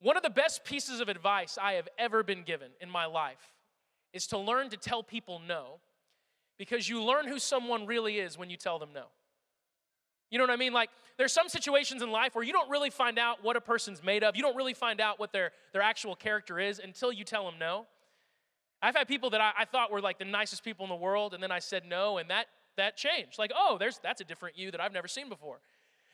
One of the best pieces of advice I have ever been given in my life is to learn to tell people no because you learn who someone really is when you tell them no. You know what I mean? Like, there's some situations in life where you don't really find out what a person's made of. You don't really find out what their, their actual character is until you tell them no. I've had people that I, I thought were like the nicest people in the world, and then I said no, and that, that changed. Like, oh, there's, that's a different you that I've never seen before.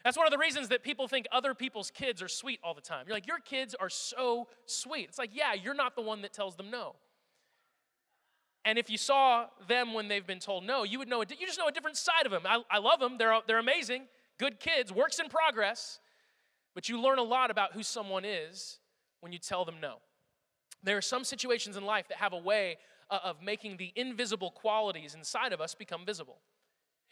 That's one of the reasons that people think other people's kids are sweet all the time. You're like, your kids are so sweet. It's like, yeah, you're not the one that tells them no. And if you saw them when they've been told no, you would know, you just know a different side of them. I, I love them, they're, they're amazing, good kids, works in progress, but you learn a lot about who someone is when you tell them no. There are some situations in life that have a way of making the invisible qualities inside of us become visible.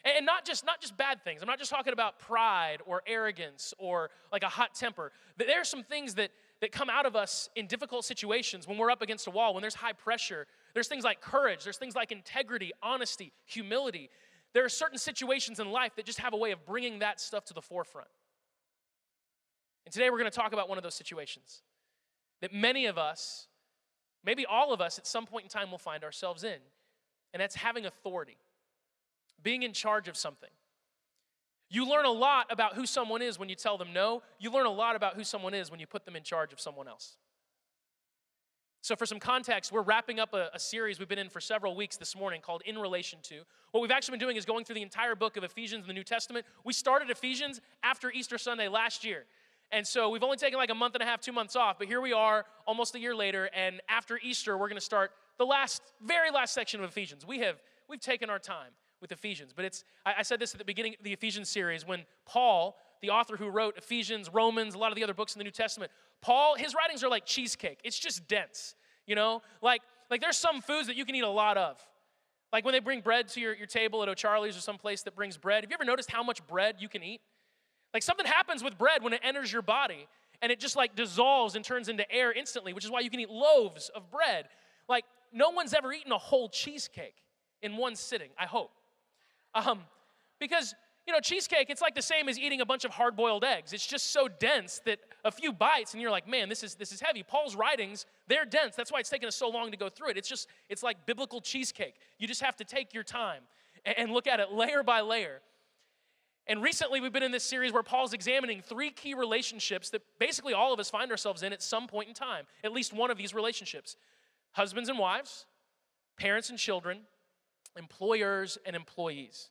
And not just, not just bad things. I'm not just talking about pride or arrogance or like a hot temper. There are some things that, that come out of us in difficult situations when we're up against a wall, when there's high pressure, there's things like courage, there's things like integrity, honesty, humility. There are certain situations in life that just have a way of bringing that stuff to the forefront. And today we're going to talk about one of those situations that many of us, maybe all of us at some point in time, will find ourselves in, and that's having authority, being in charge of something. You learn a lot about who someone is when you tell them no. You learn a lot about who someone is when you put them in charge of someone else. So, for some context, we're wrapping up a, a, series we've been in for several weeks this morning called In Relation to. What we've actually been doing is going through the entire book of Ephesians in the New Testament. We started Ephesians after Easter Sunday last year. And so we've only taken like a month and a half, two months off, but here we are almost a year later. And after Easter, we're going to start the last, very last section of Ephesians. We have, we've taken our time with Ephesians. But it's, I, I said this at the beginning of the Ephesians series when Paul, the author who wrote Ephesians, Romans, a lot of the other books in the New Testament, Paul, his writings are like cheesecake. It's just dense, you know? Like, like there's some foods that you can eat a lot of. Like when they bring bread to your, your table at O'Charlie's or some place that brings bread. Have you ever noticed how much bread you can eat? Like something happens with bread when it enters your body and it just like dissolves and turns into air instantly, which is why you can eat loaves of bread. Like no one's ever eaten a whole cheesecake in one sitting, I hope. Um, because you know, cheesecake, it's like the same as eating a bunch of hard boiled eggs. It's just so dense that a few bites and you're like, man, this is, this is heavy. Paul's writings, they're dense. That's why it's taken us so long to go through it. It's just, it's like biblical cheesecake. You just have to take your time and, and look at it layer by layer. And recently, we've been in this series where Paul's examining three key relationships that basically all of us find ourselves in at some point in time, at least one of these relationships husbands and wives, parents and children, employers and employees.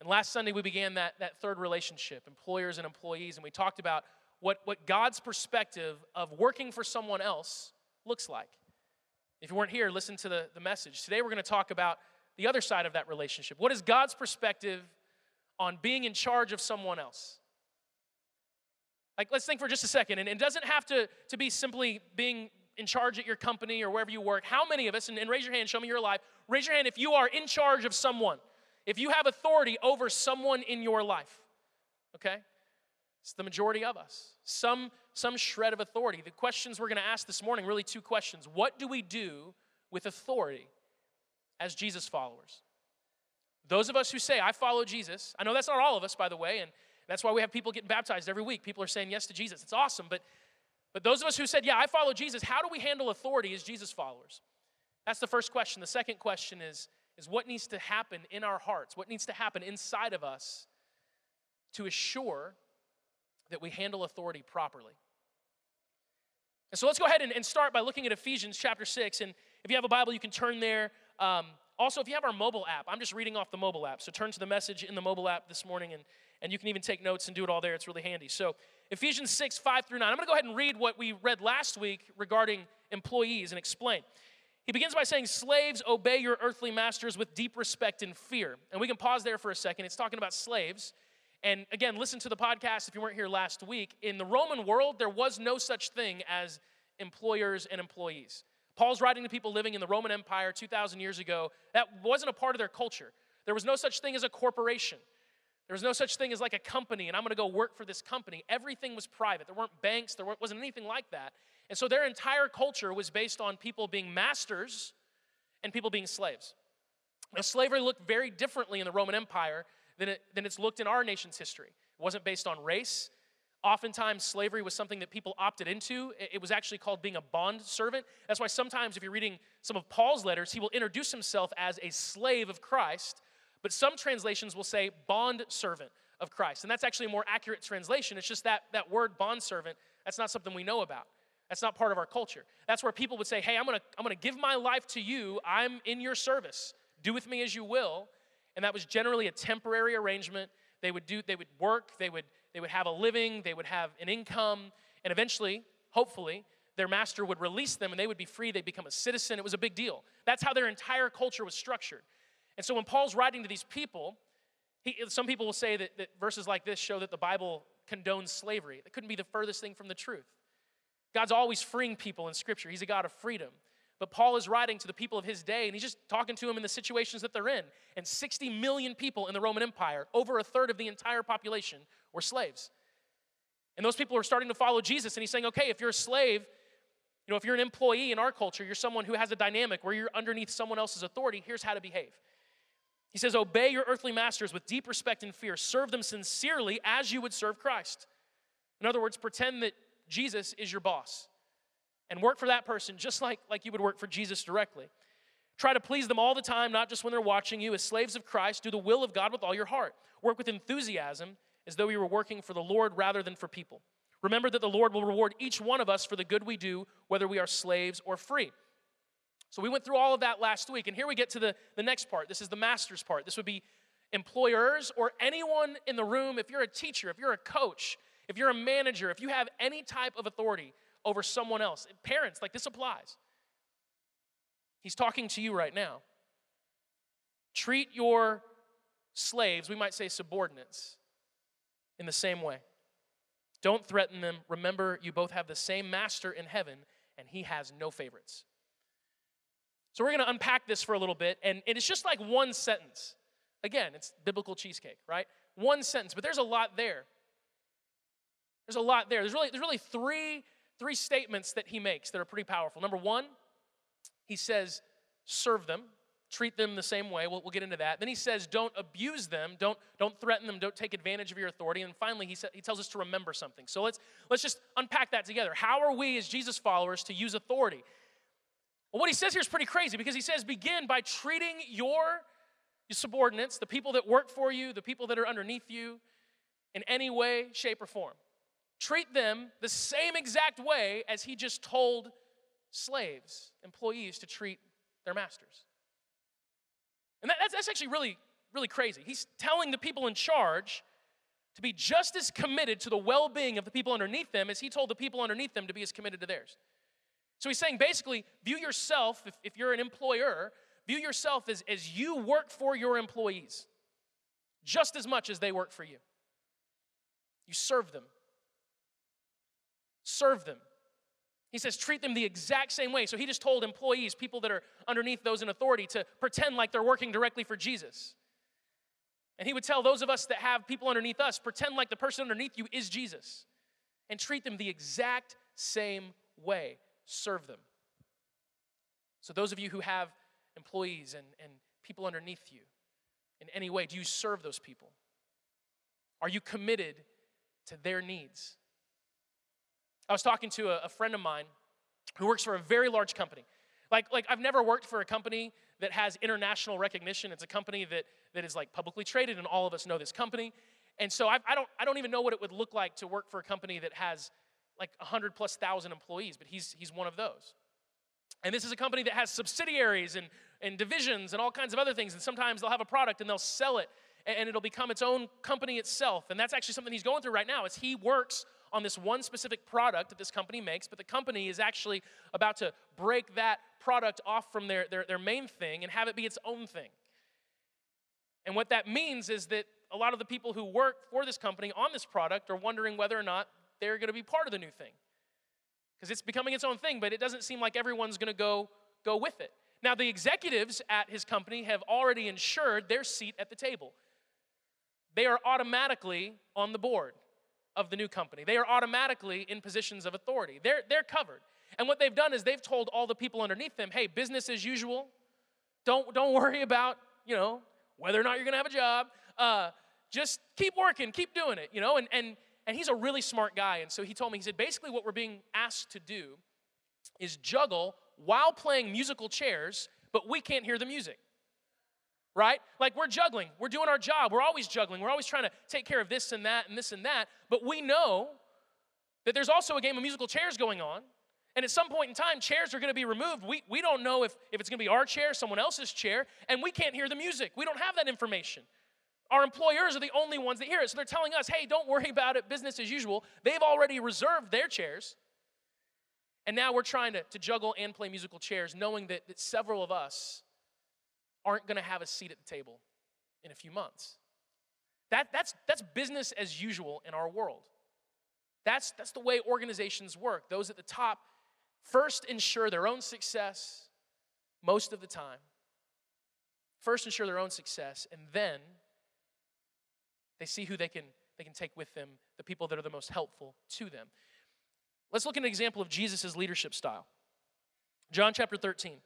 And last Sunday, we began that, that third relationship, employers and employees, and we talked about what, what God's perspective of working for someone else looks like. If you weren't here, listen to the, the message. Today, we're going to talk about the other side of that relationship. What is God's perspective on being in charge of someone else? Like, let's think for just a second, and it doesn't have to, to be simply being in charge at your company or wherever you work. How many of us, and, and raise your hand, show me your life, raise your hand if you are in charge of someone if you have authority over someone in your life, okay? It's the majority of us. Some, some shred of authority. The questions we're going to ask this morning really two questions. What do we do with authority as Jesus followers? Those of us who say, I follow Jesus, I know that's not all of us, by the way, and that's why we have people getting baptized every week. People are saying yes to Jesus. It's awesome, but, but those of us who said, Yeah, I follow Jesus, how do we handle authority as Jesus followers? That's the first question. The second question is, is what needs to happen in our hearts, what needs to happen inside of us to assure that we handle authority properly. And so let's go ahead and, and start by looking at Ephesians chapter 6. And if you have a Bible, you can turn there. Um, also, if you have our mobile app, I'm just reading off the mobile app. So turn to the message in the mobile app this morning, and, and you can even take notes and do it all there. It's really handy. So, Ephesians 6, 5 through 9. I'm going to go ahead and read what we read last week regarding employees and explain. He begins by saying, Slaves, obey your earthly masters with deep respect and fear. And we can pause there for a second. It's talking about slaves. And again, listen to the podcast if you weren't here last week. In the Roman world, there was no such thing as employers and employees. Paul's writing to people living in the Roman Empire 2,000 years ago. That wasn't a part of their culture. There was no such thing as a corporation. There was no such thing as like a company, and I'm going to go work for this company. Everything was private. There weren't banks, there wasn't anything like that. And so their entire culture was based on people being masters and people being slaves. Now, slavery looked very differently in the Roman Empire than, it, than it's looked in our nation's history. It wasn't based on race. Oftentimes, slavery was something that people opted into. It was actually called being a bond servant. That's why sometimes, if you're reading some of Paul's letters, he will introduce himself as a slave of Christ, but some translations will say bond servant of Christ. And that's actually a more accurate translation. It's just that, that word bond servant, that's not something we know about. That's not part of our culture. That's where people would say, hey, I'm gonna, I'm gonna give my life to you. I'm in your service. Do with me as you will. And that was generally a temporary arrangement. They would do, they would work, they would they would have a living, they would have an income, and eventually, hopefully, their master would release them and they would be free. They'd become a citizen. It was a big deal. That's how their entire culture was structured. And so when Paul's writing to these people, he, some people will say that, that verses like this show that the Bible condones slavery. That couldn't be the furthest thing from the truth. God's always freeing people in Scripture, He's a God of freedom. But Paul is writing to the people of his day, and he's just talking to them in the situations that they're in. And 60 million people in the Roman Empire, over a third of the entire population, were slaves. And those people are starting to follow Jesus, and he's saying, okay, if you're a slave, you know, if you're an employee in our culture, you're someone who has a dynamic where you're underneath someone else's authority, here's how to behave. He says, Obey your earthly masters with deep respect and fear. Serve them sincerely as you would serve Christ. In other words, pretend that Jesus is your boss and work for that person just like, like you would work for Jesus directly. Try to please them all the time, not just when they're watching you. As slaves of Christ, do the will of God with all your heart. Work with enthusiasm as though you were working for the Lord rather than for people. Remember that the Lord will reward each one of us for the good we do, whether we are slaves or free. So we went through all of that last week, and here we get to the, the next part. This is the master's part. This would be employers or anyone in the room, if you're a teacher, if you're a coach, if you're a manager, if you have any type of authority over someone else. Parents, like this applies. He's talking to you right now. Treat your slaves, we might say subordinates, in the same way. Don't threaten them. Remember, you both have the same master in heaven, and he has no favorites. So, we're going to unpack this for a little bit, and it's just like one sentence. Again, it's biblical cheesecake, right? One sentence, but there's a lot there. There's a lot there. There's really, there's really three, three statements that he makes that are pretty powerful. Number one, he says, serve them treat them the same way. We'll, we'll, get into that. Then he says, don't abuse them, don't, don't threaten them, don't take advantage of your authority. And finally, he, sa- he tells us to remember something. So let's, let's just unpack that together. How are we as Jesus followers to use authority? Well, what he says here is pretty crazy because he says, begin by treating your, your subordinates, the people that work for you, the people that are underneath you, in any way, shape, or form. Treat them the same exact way as he just told slaves, employees, to treat their masters. And that, that's, that's actually really, really crazy. He's telling the people in charge to be just as committed to the well being of the people underneath them as he told the people underneath them to be as committed to theirs. So he's saying basically, view yourself, if, if you're an employer, view yourself as, as you work for your employees just as much as they work for you. You serve them. Serve them. He says, treat them the exact same way. So he just told employees, people that are underneath those in authority, to pretend like they're working directly for Jesus. And he would tell those of us that have people underneath us, pretend like the person underneath you is Jesus. And treat them the exact same way. Serve them. So, those of you who have employees and, and people underneath you, in any way, do you serve those people? Are you committed to their needs? I was talking to a, a friend of mine who works for a very large company. Like, like I've never worked for a company that has international recognition. It's a company that, that is like publicly traded, and all of us know this company. And so I, I, don't, I don't even know what it would look like to work for a company that has like 100 plus thousand employees, but he's, he's one of those. And this is a company that has subsidiaries and, and divisions and all kinds of other things. And sometimes they'll have a product and they'll sell it and, and it'll become its own company itself. And that's actually something he's going through right now is he works on this one specific product that this company makes, but the company is actually about to break that product off from their, their, their main thing and have it be its own thing. And what that means is that a lot of the people who work for this company on this product are wondering whether or not they're going to be part of the new thing. Because it's becoming its own thing, but it doesn't seem like everyone's going to go go with it. Now, the executives at his company have already ensured their seat at the table. They are automatically on the board of the new company. They are automatically in positions of authority. They're, they're covered. And what they've done is they've told all the people underneath them, hey, business as usual. Don't, don't worry about, you know, whether or not you're going to have a job. Uh, just keep working, keep doing it, you know. And, and, and he's a really smart guy. And so he told me, he said, basically, what we're being asked to do is juggle while playing musical chairs, but we can't hear the music. Right? Like we're juggling, we're doing our job, we're always juggling, we're always trying to take care of this and that and this and that, but we know that there's also a game of musical chairs going on. And at some point in time, chairs are going to be removed. We, we don't know if, if it's going to be our chair, someone else's chair, and we can't hear the music. We don't have that information. Our employers are the only ones that hear it. So they're telling us, hey, don't worry about it, business as usual. They've already reserved their chairs. And now we're trying to, to juggle and play musical chairs, knowing that, that several of us aren't going to have a seat at the table in a few months. That, that's, that's business as usual in our world. That's, that's the way organizations work. Those at the top first ensure their own success most of the time. First ensure their own success, and then they see who they can, they can take with them, the people that are the most helpful to them. Let's look at an example of Jesus' leadership style. John chapter 13.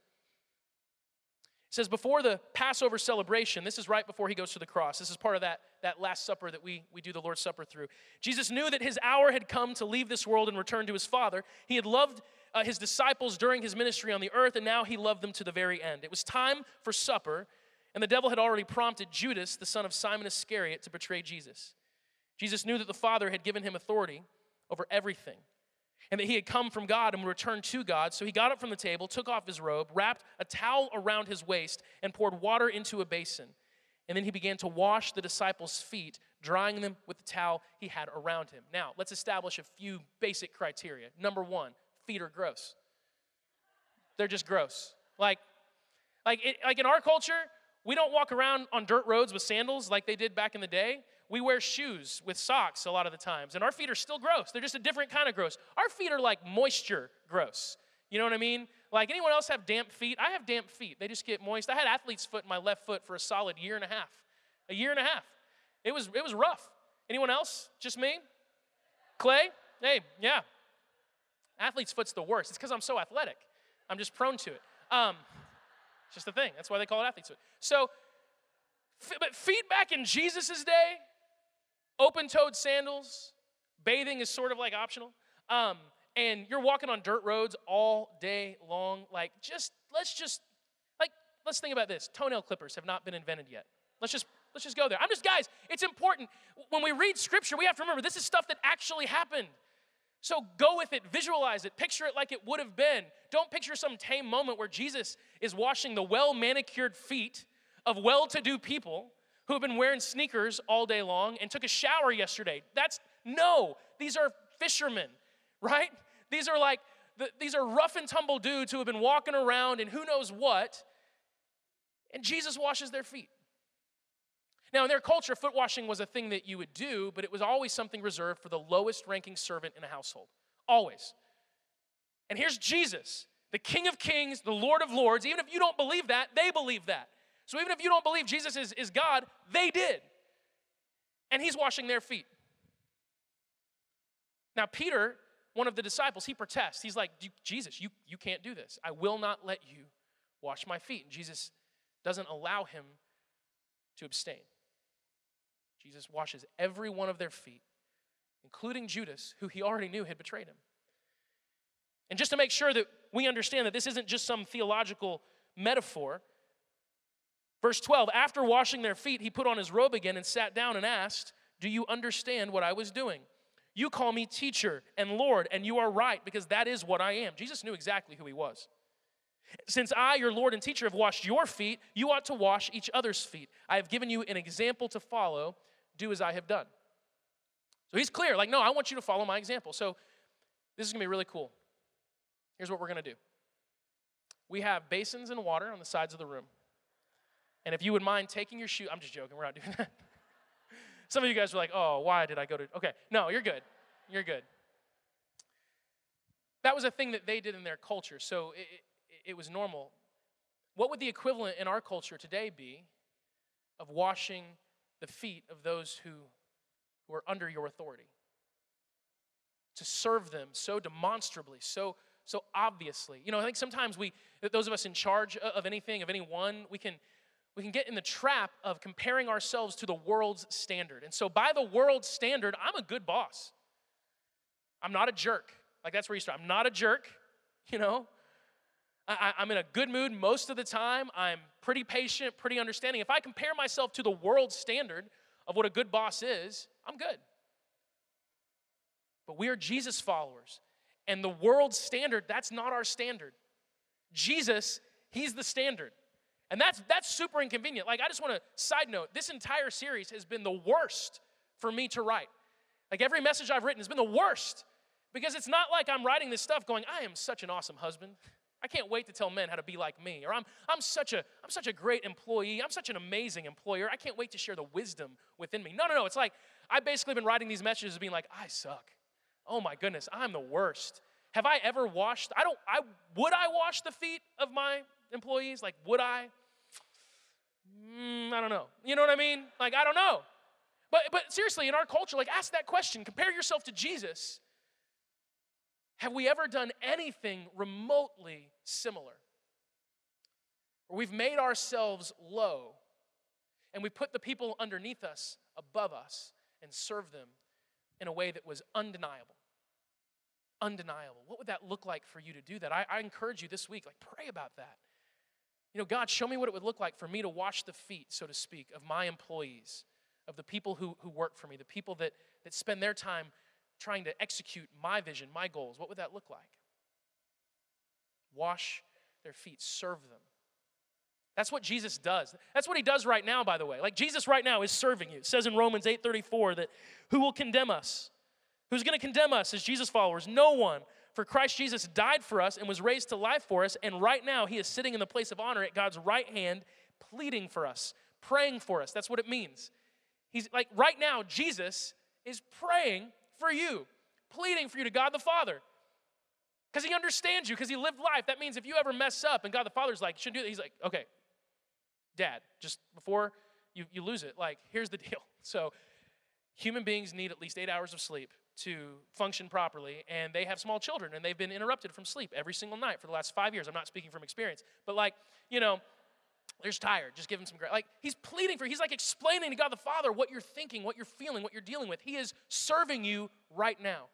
It says, before the Passover celebration, this is right before he goes to the cross. This is part of that, that Last Supper that we, we do the Lord's Supper through. Jesus knew that his hour had come to leave this world and return to his Father. He had loved uh, his disciples during his ministry on the earth, and now he loved them to the very end. It was time for supper, and the devil had already prompted Judas, the son of Simon Iscariot, to betray Jesus. Jesus knew that the Father had given him authority over everything and that he had come from God and would return to God. So he got up from the table, took off his robe, wrapped a towel around his waist, and poured water into a basin. And then he began to wash the disciples' feet, drying them with the towel he had around him. Now, let's establish a few basic criteria. Number one, feet are gross. They're just gross. Like, like, it, like in our culture, we don't walk around on dirt roads with sandals like they did back in the day. We wear shoes with socks a lot of the times, and our feet are still gross. They're just a different kind of gross. Our feet are like moisture gross. You know what I mean? Like anyone else have damp feet? I have damp feet. They just get moist. I had athlete's foot in my left foot for a solid year and a half. A year and a half. It was it was rough. Anyone else? Just me? Clay? Hey, yeah. Athlete's foot's the worst. It's because I'm so athletic. I'm just prone to it. Um, it's just a thing. That's why they call it athlete's foot. So, but feet back in Jesus' day, open toed sandals, bathing is sort of like optional. Um, and you're walking on dirt roads all day long. Like, just, let's just, like, let's think about this. Toenail clippers have not been invented yet. Let's just, let's just go there. I'm just, guys, it's important. When we read scripture, we have to remember this is stuff that actually happened. So go with it, visualize it, picture it like it would have been. Don't picture some tame moment where Jesus is washing the well manicured feet of well to do people who have been wearing sneakers all day long and took a shower yesterday. That's no, these are fishermen, right? These are like, these are rough and tumble dudes who have been walking around and who knows what, and Jesus washes their feet. Now, in their culture, foot washing was a thing that you would do, but it was always something reserved for the lowest ranking servant in a household. Always. And here's Jesus, the King of Kings, the Lord of Lords. Even if you don't believe that, they believe that. So even if you don't believe Jesus is, is God, they did. And he's washing their feet. Now, Peter, one of the disciples, he protests. He's like, Jesus, you, you can't do this. I will not let you wash my feet. And Jesus doesn't allow him to abstain. Jesus washes every one of their feet, including Judas, who he already knew had betrayed him. And just to make sure that we understand that this isn't just some theological metaphor, verse 12 after washing their feet, he put on his robe again and sat down and asked, Do you understand what I was doing? You call me teacher and Lord, and you are right because that is what I am. Jesus knew exactly who he was. Since I, your Lord and teacher, have washed your feet, you ought to wash each other's feet. I have given you an example to follow do as I have done. So he's clear, like, no, I want you to follow my example. So this is gonna be really cool. Here's what we're gonna do we have basins and water on the sides of the room. And if you would mind taking your shoe, I'm just joking, we're not doing that. Some of you guys are like, oh, why did I go to. Okay, no, you're good. You're good. That was a thing that they did in their culture, so it, it, it was normal. What would the equivalent in our culture today be of washing the feet of those who, who are under your authority. To serve them so demonstrably, so so obviously. You know, I think sometimes we, those of us in charge of anything, of anyone, we can we can get in the trap of comparing ourselves to the world's standard. And so, by the world's standard, I'm a good boss. I'm not a jerk. Like, that's where you start. I'm not a jerk, you know? I, am in a good mood most of the time. I'm pretty patient, pretty understanding. If I compare myself to the world's standard of what a good boss is, I'm good. But we are Jesus followers. And the world's standard, that's not our standard. Jesus, He's the standard. And that's that's super inconvenient. Like I just want to side note, this entire series has been the worst for me to write. Like every message I've written has been the worst because it's not like I'm writing this stuff going, I am such an awesome husband. I can't wait to tell men how to be like me. Or I'm, I'm, such a, I'm such a great employee. I'm such an amazing employer. I can't wait to share the wisdom within me. No, no, no. It's like I've basically been writing these messages being like, I suck. Oh my goodness, I'm the worst. Have I ever washed? I don't, I would I wash the feet of my employees? Like, would I? Mm, I don't know. You know what I mean? Like, I don't know. But, but seriously, in our culture, like, ask that question. Compare yourself to Jesus. Have we ever done anything remotely similar? Where we've made ourselves low and we put the people underneath us above us and serve them in a way that was undeniable. Undeniable. What would that look like for you to do that? I, I encourage you this week, like, pray about that. You know, God, show me what it would look like for me to wash the feet, so to speak, of my employees, of the people who, who work for me, the people that, that spend their time trying to execute my vision, my goals. What would that look like? Wash their feet, serve them. That's what Jesus does. That's what he does right now, by the way. Like Jesus right now is serving you. It says in Romans 8:34 that who will condemn us? Who's going to condemn us as Jesus followers? No one. For Christ Jesus died for us and was raised to life for us, and right now he is sitting in the place of honor at God's right hand, pleading for us, praying for us. That's what it means. He's like, right now, Jesus is praying for you, pleading for you to God the Father. Because he understands you, because he lived life. That means if you ever mess up and God the Father's like, you shouldn't do that, he's like, okay, dad, just before you, you lose it, like, here's the deal. So, human beings need at least eight hours of sleep to function properly, and they have small children, and they've been interrupted from sleep every single night for the last five years. I'm not speaking from experience, but like, you know, they're just tired. Just give them some grace. Like, he's pleading for, he's like explaining to God the Father what you're thinking, what you're feeling, what you're dealing with. He is serving you right now.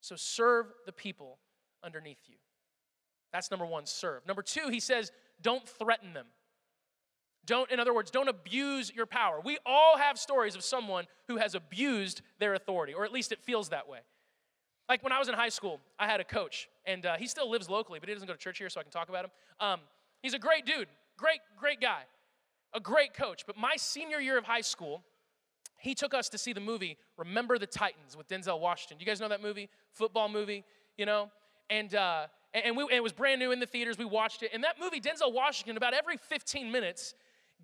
So serve the people underneath you. That's number one, serve. Number two, he says, don't threaten them. Don't, in other words, don't abuse your power. We all have stories of someone who has abused their authority, or at least it feels that way. Like when I was in high school, I had a coach, and uh, he still lives locally, but he doesn't go to church here, so I can talk about him. Um, he's a great dude, great, great guy, a great coach. But my senior year of high school, he took us to see the movie Remember the Titans with Denzel Washington. You guys know that movie? Football movie, you know? And, uh, and, we, and it was brand new in the theaters. We watched it. And that movie, Denzel Washington, about every 15 minutes,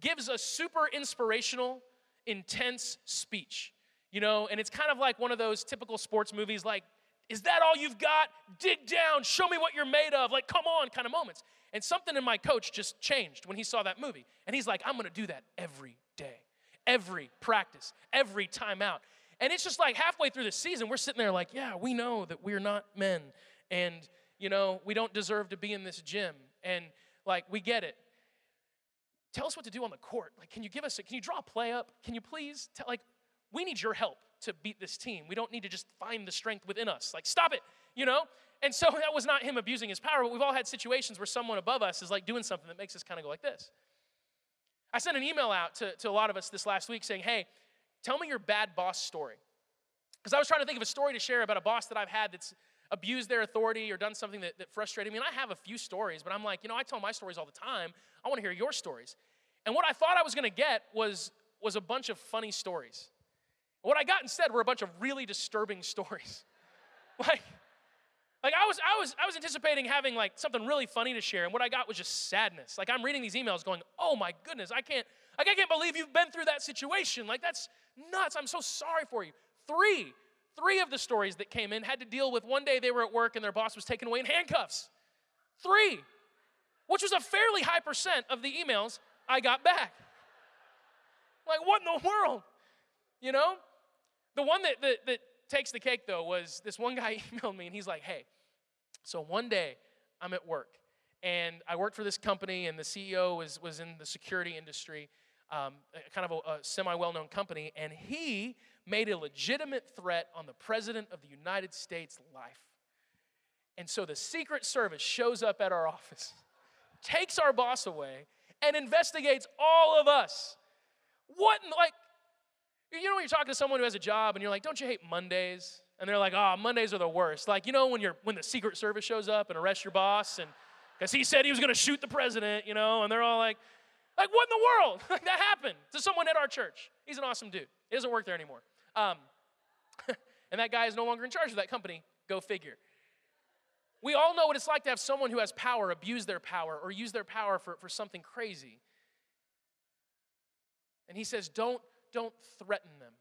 gives a super inspirational, intense speech. You know, and it's kind of like one of those typical sports movies like, is that all you've got? Dig down, show me what you're made of, like, come on, kind of moments. And something in my coach just changed when he saw that movie. And he's like, I'm gonna do that every day, every practice, every timeout. And it's just like halfway through the season, we're sitting there like, yeah, we know that we're not men. And, you know, we don't deserve to be in this gym. And, like, we get it. Tell us what to do on the court. Like, can you give us a, can you draw a play up? Can you please tell, like, we need your help to beat this team. We don't need to just find the strength within us. Like, stop it, you know? And so that was not him abusing his power, but we've all had situations where someone above us is like doing something that makes us kind of go like this. I sent an email out to, to a lot of us this last week saying, hey, tell me your bad boss story. Because I was trying to think of a story to share about a boss that I've had that's abused their authority or done something that, that frustrated me. And I have a few stories, but I'm like, you know, I tell my stories all the time. I want to hear your stories. And what I thought I was going to get was, was a bunch of funny stories. What I got instead were a bunch of really disturbing stories. like, like I was, I was, I was anticipating having like something really funny to share, and what I got was just sadness. Like I'm reading these emails, going, "Oh my goodness, I can't, like I can't believe you've been through that situation. Like that's nuts. I'm so sorry for you." Three, three of the stories that came in had to deal with one day they were at work and their boss was taken away in handcuffs. Three, which was a fairly high percent of the emails I got back. Like, what in the world? You know? The one that, that, that takes the cake, though, was this one guy emailed me and he's like, hey, so one day I'm at work and I worked for this company, and the CEO was, was in the security industry, um, kind of a, a semi well known company, and he made a legitimate threat on the President of the United States' life. And so the Secret Service shows up at our office, takes our boss away, and investigates all of us. What, like, you know, when you're talking to someone who has a job and you're like, don't you hate Mondays? And they're like, oh, Mondays are the worst. Like, you know, when you're when the Secret Service shows up and arrests your boss and because he said he was gonna shoot the president, you know, and they're all like, like, what in the world? That happened to someone at our church. He's an awesome dude. He doesn't work there anymore. Um, and that guy is no longer in charge of that company. Go figure. We all know what it's like to have someone who has power abuse their power or use their power for, for something crazy. And he says, don't, don't threaten them.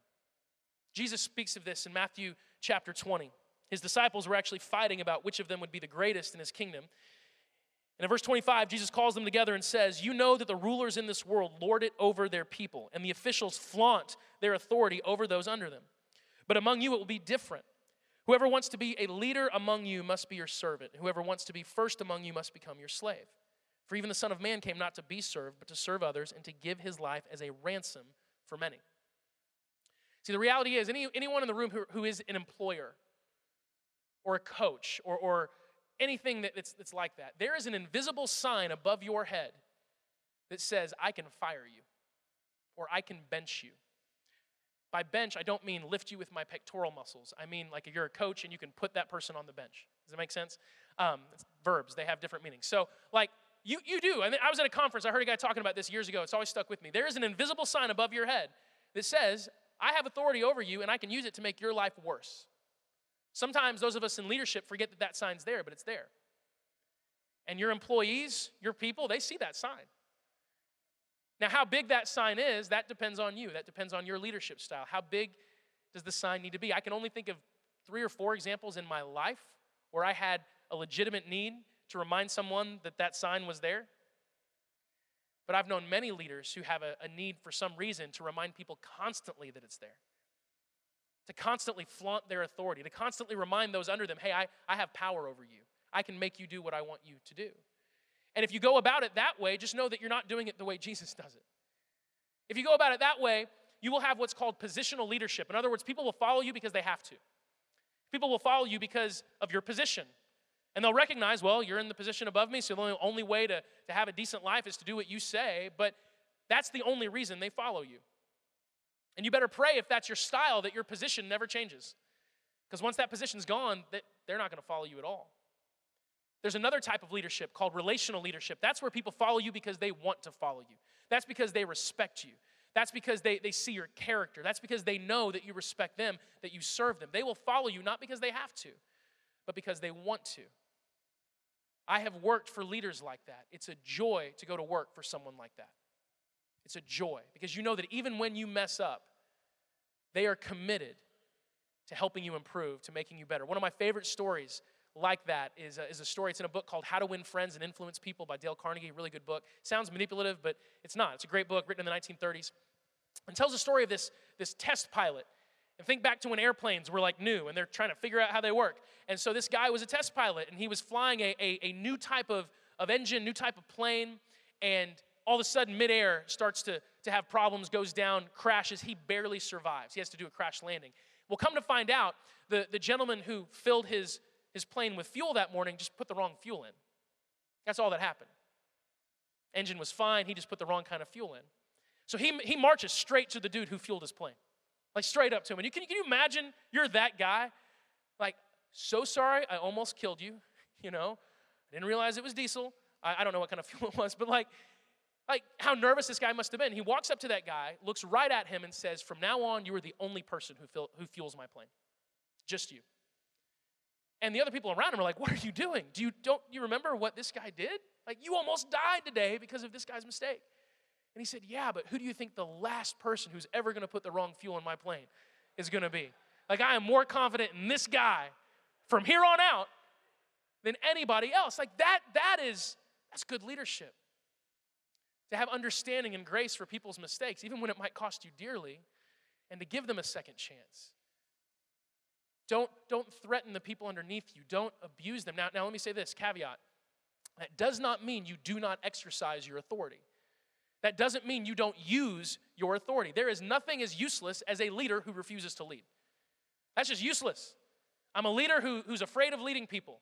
Jesus speaks of this in Matthew chapter 20. His disciples were actually fighting about which of them would be the greatest in his kingdom. And in verse 25, Jesus calls them together and says, You know that the rulers in this world lord it over their people, and the officials flaunt their authority over those under them. But among you it will be different. Whoever wants to be a leader among you must be your servant. Whoever wants to be first among you must become your slave. For even the Son of Man came not to be served, but to serve others and to give his life as a ransom for many. See, the reality is, any, anyone in the room who, who is an employer or a coach or, or anything that, that's, that's like that, there is an invisible sign above your head that says, I can fire you or I can bench you. By bench, I don't mean lift you with my pectoral muscles. I mean, like if you're a coach and you can put that person on the bench. Does that make sense? Um, verbs, they have different meanings. So, like, you, you do. I, mean, I was at a conference, I heard a guy talking about this years ago. It's always stuck with me. There is an invisible sign above your head that says, I have authority over you and I can use it to make your life worse. Sometimes those of us in leadership forget that that sign's there, but it's there. And your employees, your people, they see that sign. Now, how big that sign is, that depends on you. That depends on your leadership style. How big does the sign need to be? I can only think of three or four examples in my life where I had a legitimate need to remind someone that that sign was there. But I've known many leaders who have a, a, need for some reason to remind people constantly that it's there, to constantly flaunt their authority, to constantly remind those under them, hey, I, I have power over you. I can make you do what I want you to do. And if you go about it that way, just know that you're not doing it the way Jesus does it. If you go about it that way, you will have what's called positional leadership. In other words, people will follow you because they have to. People will follow you because of your position. And they'll recognize, well, you're in the position above me, so the only, way to, to have a decent life is to do what you say, but that's the only reason they follow you. And you better pray if that's your style that your position never changes. Because once that position's gone, they're not going to follow you at all. There's another type of leadership called relational leadership. That's where people follow you because they want to follow you. That's because they respect you. That's because they, they see your character. That's because they know that you respect them, that you serve them. They will follow you not because they have to, but because they want to. I have worked for leaders like that. It's a joy to go to work for someone like that. It's a joy because you know that even when you mess up, they are committed to helping you improve, to making you better. One of my favorite stories like that is a, is a story. It's in a book called How to Win Friends and Influence People by Dale Carnegie. Really good book. Sounds manipulative, but it's not. It's a great book written in the 1930s. And tells the story of this, this test pilot. And think back to when airplanes were like new and they're trying to figure out how they work. And so this guy was a test pilot and he was flying a, a, a new type of, of engine, new type of plane. And all of a sudden, midair starts to, to have problems, goes down, crashes. He barely survives. He has to do a crash landing. Well, come to find out, the, the gentleman who filled his his plane with fuel that morning, just put the wrong fuel in. That's all that happened. Engine was fine, he just put the wrong kind of fuel in. So he, he marches straight to the dude who fueled his plane, like straight up to him. And you, can, can you imagine you're that guy? Like, so sorry, I almost killed you. You know, I didn't realize it was diesel. I, I don't know what kind of fuel it was, but like, like how nervous this guy must have been. He walks up to that guy, looks right at him, and says, From now on, you are the only person who, who fuels my plane. Just you. And the other people around him are like, What are you doing? Do you don't you remember what this guy did? Like you almost died today because of this guy's mistake. And he said, Yeah, but who do you think the last person who's ever gonna put the wrong fuel in my plane is gonna be? Like I am more confident in this guy from here on out than anybody else. Like that, that is that's good leadership. To have understanding and grace for people's mistakes, even when it might cost you dearly, and to give them a second chance. Don't, don't threaten the people underneath you. Don't abuse them. Now, now let me say this caveat. That does not mean you do not exercise your authority. That doesn't mean you don't use your authority. There is nothing as useless as a leader who refuses to lead. That's just useless. I'm a leader who, who's afraid of leading people.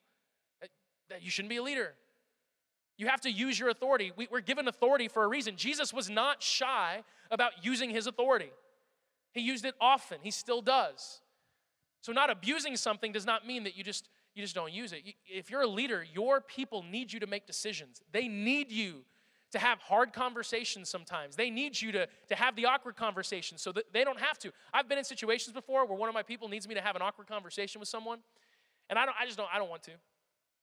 That you shouldn't be a leader. You have to use your authority. We, we're given authority for a reason. Jesus was not shy about using his authority, he used it often, he still does. So, not abusing something does not mean that you just you just don't use it. If you're a leader, your people need you to make decisions. They need you to have hard conversations sometimes. They need you to, to have the awkward conversations so that they don't have to. I've been in situations before where one of my people needs me to have an awkward conversation with someone, and I, don't, I just don't, I don't want to.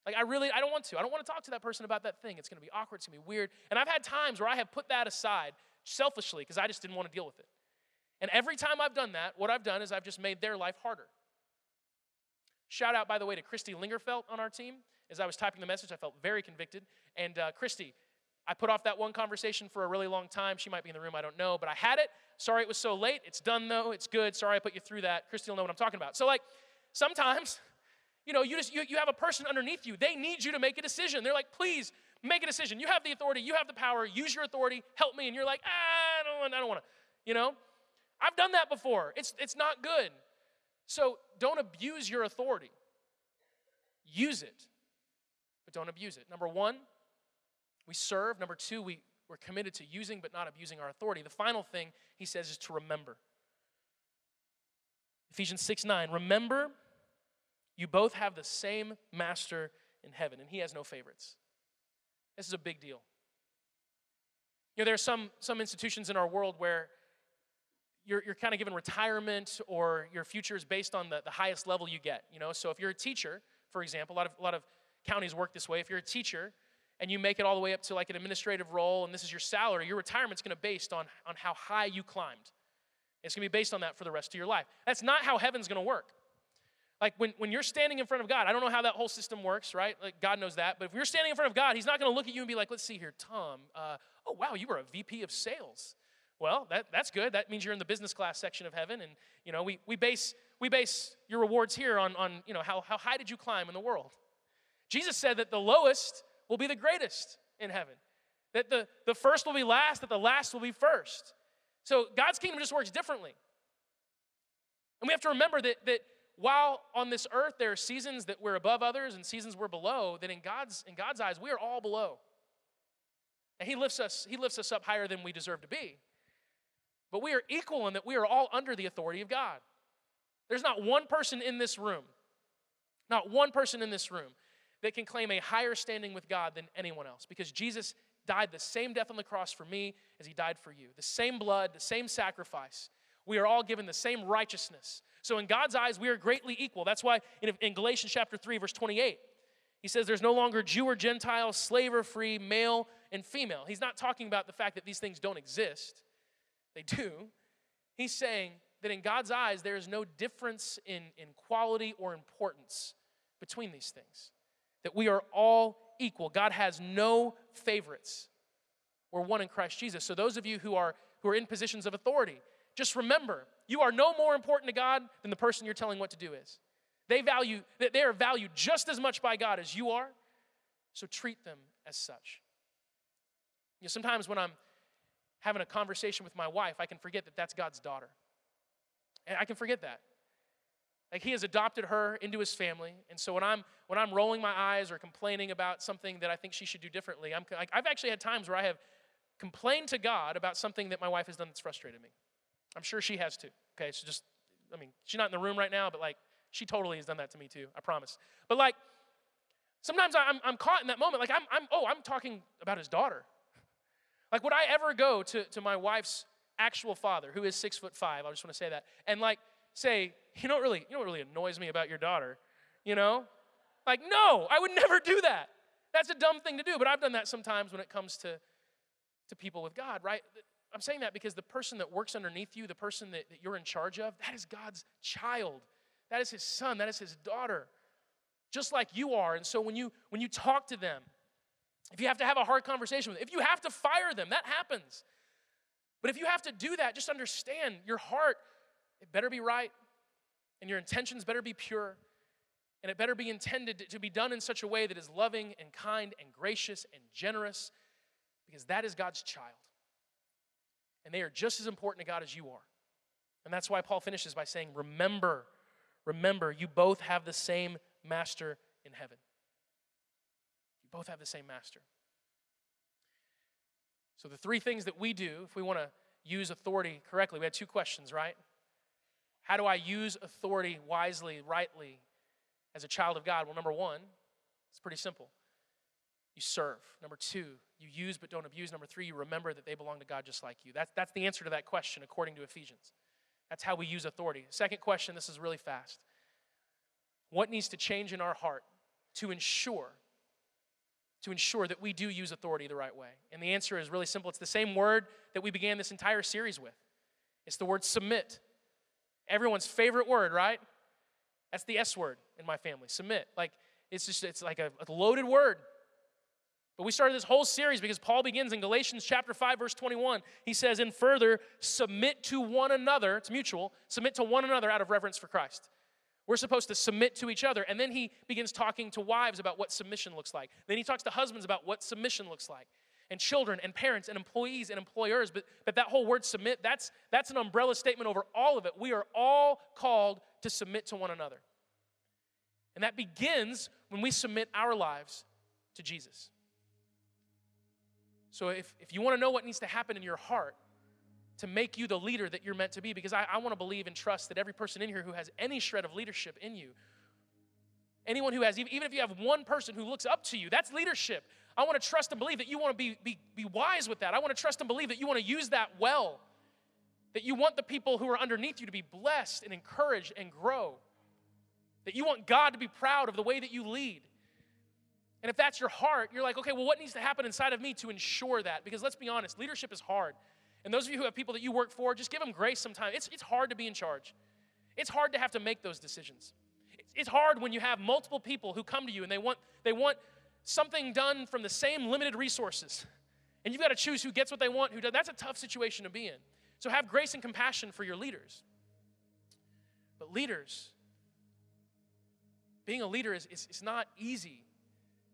Like, I really, I don't want to. I don't want to talk to that person about that thing. It's going to be awkward. It's going to be weird. And I've had times where I have put that aside selfishly because I just didn't want to deal with it. And every time I've done that, what I've done is I've just made their life harder. Shout out, by the way, to Christy Lingerfelt on our team. As I was typing the message, I felt very convicted. And uh, Christy, I put off that one conversation for a really long time. She might be in the room, I don't know, but I had it. Sorry it was so late. It's done though. It's good. Sorry I put you through that. Christy will know what I'm talking about. So, like, sometimes, you know, you just you, you have a person underneath you. They need you to make a decision. They're like, please make a decision. You have the authority, you have the power, use your authority, help me. And you're like, ah, I don't, I don't want to, you know? I've done that before. It's it's not good. So don't abuse your authority. Use it, but don't abuse it. Number one, we serve. Number two, we, we're committed to using but not abusing our authority. The final thing he says is to remember. Ephesians 6 9, remember you both have the same master in heaven, and he has no favorites. This is a big deal. You know, there are some, some institutions in our world where you're, you're kind of given retirement or your future is based on the, the highest level you get. You know, so if you're a teacher, for example, a lot of, a lot of counties work this way. If you're a teacher and you make it all the way up to like an administrative role and this is your salary, your retirement's to be based on, on how high you climbed. It's to be based on that for the rest of your life. That's not how heaven's to work. Like when, when you're standing in front of God, I don't know how that whole system works, right? Like God knows that. But if you're standing in front of God, He's not going to look at you and be like, let's see here, Tom, uh, oh, wow, you were a VP of sales. Well, that, that's good. That means you're in the business class section of heaven. And, you know, we, we, base, we base your rewards here on, on you know, how, how high did you climb in the world? Jesus said that the lowest will be the greatest in heaven, that the, the first will be last, that the last will be first. So God's kingdom just works differently. And we have to remember that, that while on this earth there are seasons that we're above others and seasons we're below, that in God's, in God's eyes, we are all below. And he lifts us, he lifts us up higher than we deserve to be. But we are equal in that we are all under the authority of God. There's not one person in this room, not one person in this room that can claim a higher standing with God than anyone else because Jesus died the same death on the cross for me as he died for you. The same blood, the same sacrifice. We are all given the same righteousness. So in God's eyes, we are greatly equal. That's why in, in Galatians chapter 3, verse 28, he says there's no longer Jew or Gentile, slave or free, male and female. He's not talking about the fact that these things don't exist they do. He's saying that in God's eyes, there is no difference in, in quality or importance between these things. That we are all equal. God has no favorites. We're one in Christ Jesus. So those of you who are who are in positions of authority, just remember, you are no more important to God than the person you're telling what to do is. They value they are valued just as much by God as you are. So treat them as such. You know, sometimes when I'm having a conversation with my wife, I can forget that that's God's daughter. And I can forget that. Like he has adopted her into his family, and so when I'm when I'm rolling my eyes or complaining about something that I think she should do differently, I'm like I've actually had times where I have complained to God about something that my wife has done that's frustrated me. I'm sure she has too. Okay, so just I mean she's not in the room right now, but like she totally has done that to me too. I promise. But like sometimes I'm I'm caught in that moment. Like I'm I'm oh I'm talking about his daughter. Like, would I ever go to, to my wife's actual father, who is six foot five, I just want to say that, and like say, you know really, you know what really annoys me about your daughter? You know? Like, no, I would never do that. That's a dumb thing to do, but I've done that sometimes when it comes to, to people with God, right? I'm saying that because the person that works underneath you, the person that, that you're in charge of, that is God's child. That is his son, that is his daughter. Just like you are. And so when you when you talk to them, if you have to have a hard conversation with them, if you have to fire them, that happens. But if you have to do that, just understand your heart, it better be right, and your intentions better be pure. And it better be intended to be done in such a way that is loving and kind and gracious and generous because that is God's child. And they are just as important to God as you are. And that's why Paul finishes by saying, Remember, remember, you both have the same master in heaven. You both have the same master. So, the three things that we do if we want to use authority correctly, we had two questions, right? How do I use authority wisely, rightly, as a child of God? Well, number one, it's pretty simple. You serve. Number two, you use but don't abuse. Number three, you remember that they belong to God just like you. That's, that's the answer to that question according to Ephesians. That's how we use authority. Second question, this is really fast. What needs to change in our heart to ensure to ensure that we do use authority the right way? And the answer is really simple. It's the same word that we began this entire series with. It's the word submit. Everyone's favorite word, right? That's the S word in my family. Submit. Like it's just it's like a, a loaded word. But we started this whole series because Paul begins in Galatians chapter 5 verse 21. He says, "And further, submit to one another, it's mutual, submit to one another out of reverence for Christ." We're supposed to submit to each other. And then he begins talking to wives about what submission looks like. Then he talks to husbands about what submission looks like. And children and parents and employees and employers. But, but that whole word submit, that's, that's an umbrella statement over all of it. We are all called to submit to one another. And that begins when we submit our lives to Jesus. So if, if you want to know what needs to happen in your heart, to make you the leader that you're meant to be because I, I want to believe and trust that every person in here who has any shred of leadership in you, anyone who has, even if you have one person who looks up to you, that's leadership. I want to trust and believe that you want to be, be, be wise with that. I want to trust and believe that you want to use that well, that you want the people who are underneath you to be blessed and encouraged and grow, that you want God to be proud of the way that you lead. And if that's your heart, you're like, okay, well, what needs to happen inside of me to ensure that? Because let's be honest, leadership is hard. And those of you who have people that you work for, just give them grace sometimes. It's, it's hard to be in charge. It's hard to have to make those decisions. It's, it's hard when you have multiple people who come to you and they want, they want something done from the same limited resources. And you've got to choose who gets what they want, who does. That's a tough situation to be in. So have grace and compassion for your leaders. But leaders, being a leader is, is, is not easy.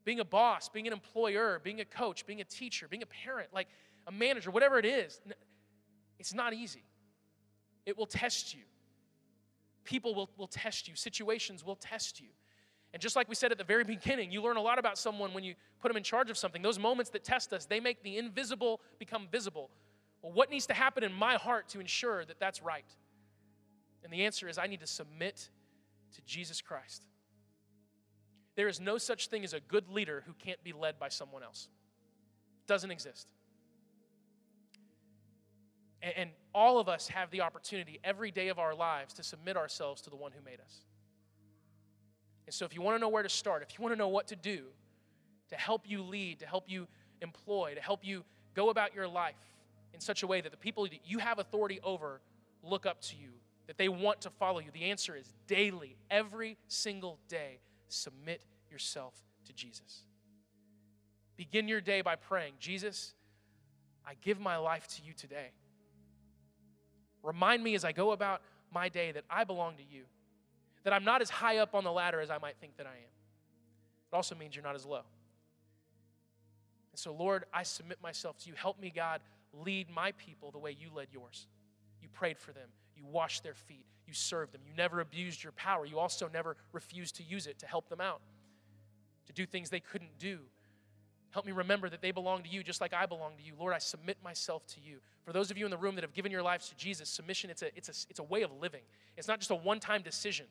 Being a boss, being an employer, being a coach, being a teacher, being a parent, like a manager, whatever it is, it's not easy. It will test you. People will, will test you, situations will test you. And just like we said at the very beginning, you learn a lot about someone when you put them in charge of something. Those moments that test us, they make the invisible become visible. Well, what needs to happen in my heart to ensure that that's right? And the answer is I need to submit to Jesus Christ. There is no such thing as a good leader who can't be led by someone else. Doesn't exist. And, and all of us have the opportunity every day of our lives to submit ourselves to the one who made us. And so, if you want to know where to start, if you want to know what to do to help you lead, to help you employ, to help you go about your life in such a way that the people that you have authority over look up to you, that they want to follow you, the answer is daily, every single day, submit yourself to Jesus. Begin your day by praying, Jesus, I give my life to you today. Remind me as I go about my day that I belong to you, that I'm not as high up on the ladder as I might think that I am. It also means you're not as low. And so, Lord, I submit myself to you. Help me, God, lead my people the way you led yours. You prayed for them, you washed their feet, you served them, you never abused your power. You also never refused to use it to help them out, to do things they couldn't do Help me remember that they belong to you just like I belong to you. Lord, I submit myself to you. For those of you in the room that have given your lives to Jesus, submission, it's a, it's a, it's a way of living. It's not just a one time decision,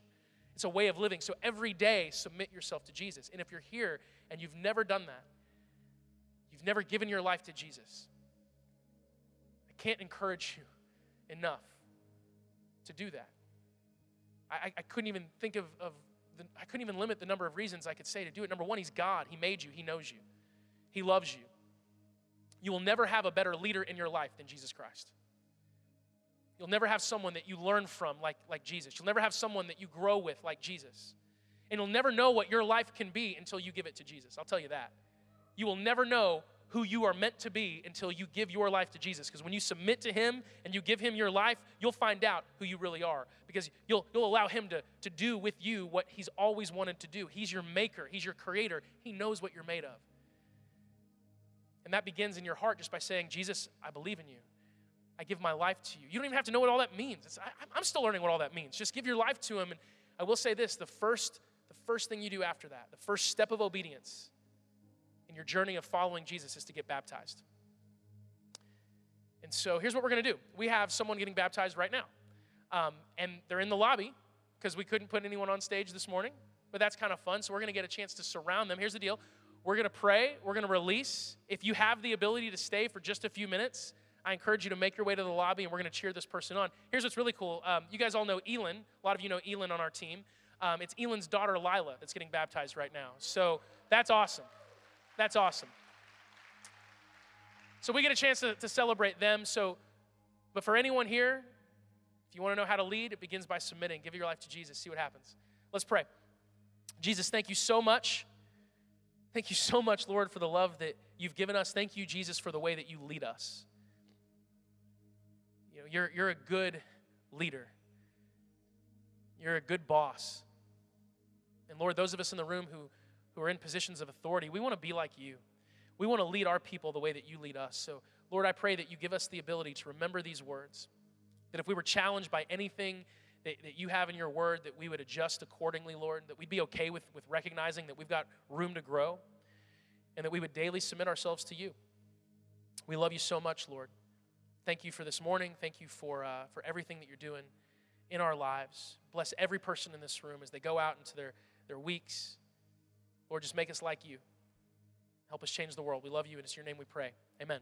it's a way of living. So every day, submit yourself to Jesus. And if you're here and you've never done that, you've never given your life to Jesus, I can't encourage you enough to do that. I, I couldn't even think of, of the, I couldn't even limit the number of reasons I could say to do it. Number one, He's God, He made you, He knows you. He loves you. You will never have a better leader in your life than Jesus Christ. You'll never have someone that you learn from like, like Jesus. You'll never have someone that you grow with like Jesus. And you'll never know what your life can be until you give it to Jesus. I'll tell you that. You will never know who you are meant to be until you give your life to Jesus. Because when you submit to Him and you give Him your life, you'll find out who you really are. Because you'll, you'll allow Him to, to do with you what He's always wanted to do. He's your maker, He's your creator, He knows what you're made of. And that begins in your heart just by saying, Jesus, I believe in you. I give my life to you. You don't even have to know what all that means. I, I'm still learning what all that means. Just give your life to Him. And I will say this the first, the first thing you do after that, the first step of obedience in your journey of following Jesus is to get baptized. And so here's what we're going to do we have someone getting baptized right now. Um, and they're in the lobby because we couldn't put anyone on stage this morning, but that's kind of fun. So we're going to get a chance to surround them. Here's the deal we're going to pray, we're going to release. If you have the ability to stay for just a few minutes, I encourage you to make your way to the lobby and we're going to cheer this person on. Here's what's really cool. Um, you guys all know Elin. A lot of you know Elin on our team. Um, it's Elin's daughter, Lila, that's getting baptized right now. So that's awesome. That's awesome. So we get a chance to, to celebrate them. So, but for anyone here, if you want to know how to lead, it begins by submitting. Give your life to Jesus. See what happens. Let's pray. Jesus, thank you so much. Thank you so much, Lord, for the love that you've given us. Thank you, Jesus, for the way that you lead us. You know, you're, you're a good leader. You're a good boss. And Lord, those of us in the room who, who are in positions of authority, we want to be like you. We want to lead our people the way that you lead us. So, Lord, I pray that you give us the ability to remember these words. That if we were challenged by anything that, that you have in your word, that we would adjust accordingly, Lord. That we'd be okay with, with recognizing that we've got room to grow. And that we would daily submit ourselves to you. We love you so much, Lord. Thank you for this morning. Thank you for, uh, for everything that you're doing in our lives. Bless every person in this room as they go out into their, their weeks. Lord, just make us like you. Help us change the world. We love you, and it's your name we pray. Amen.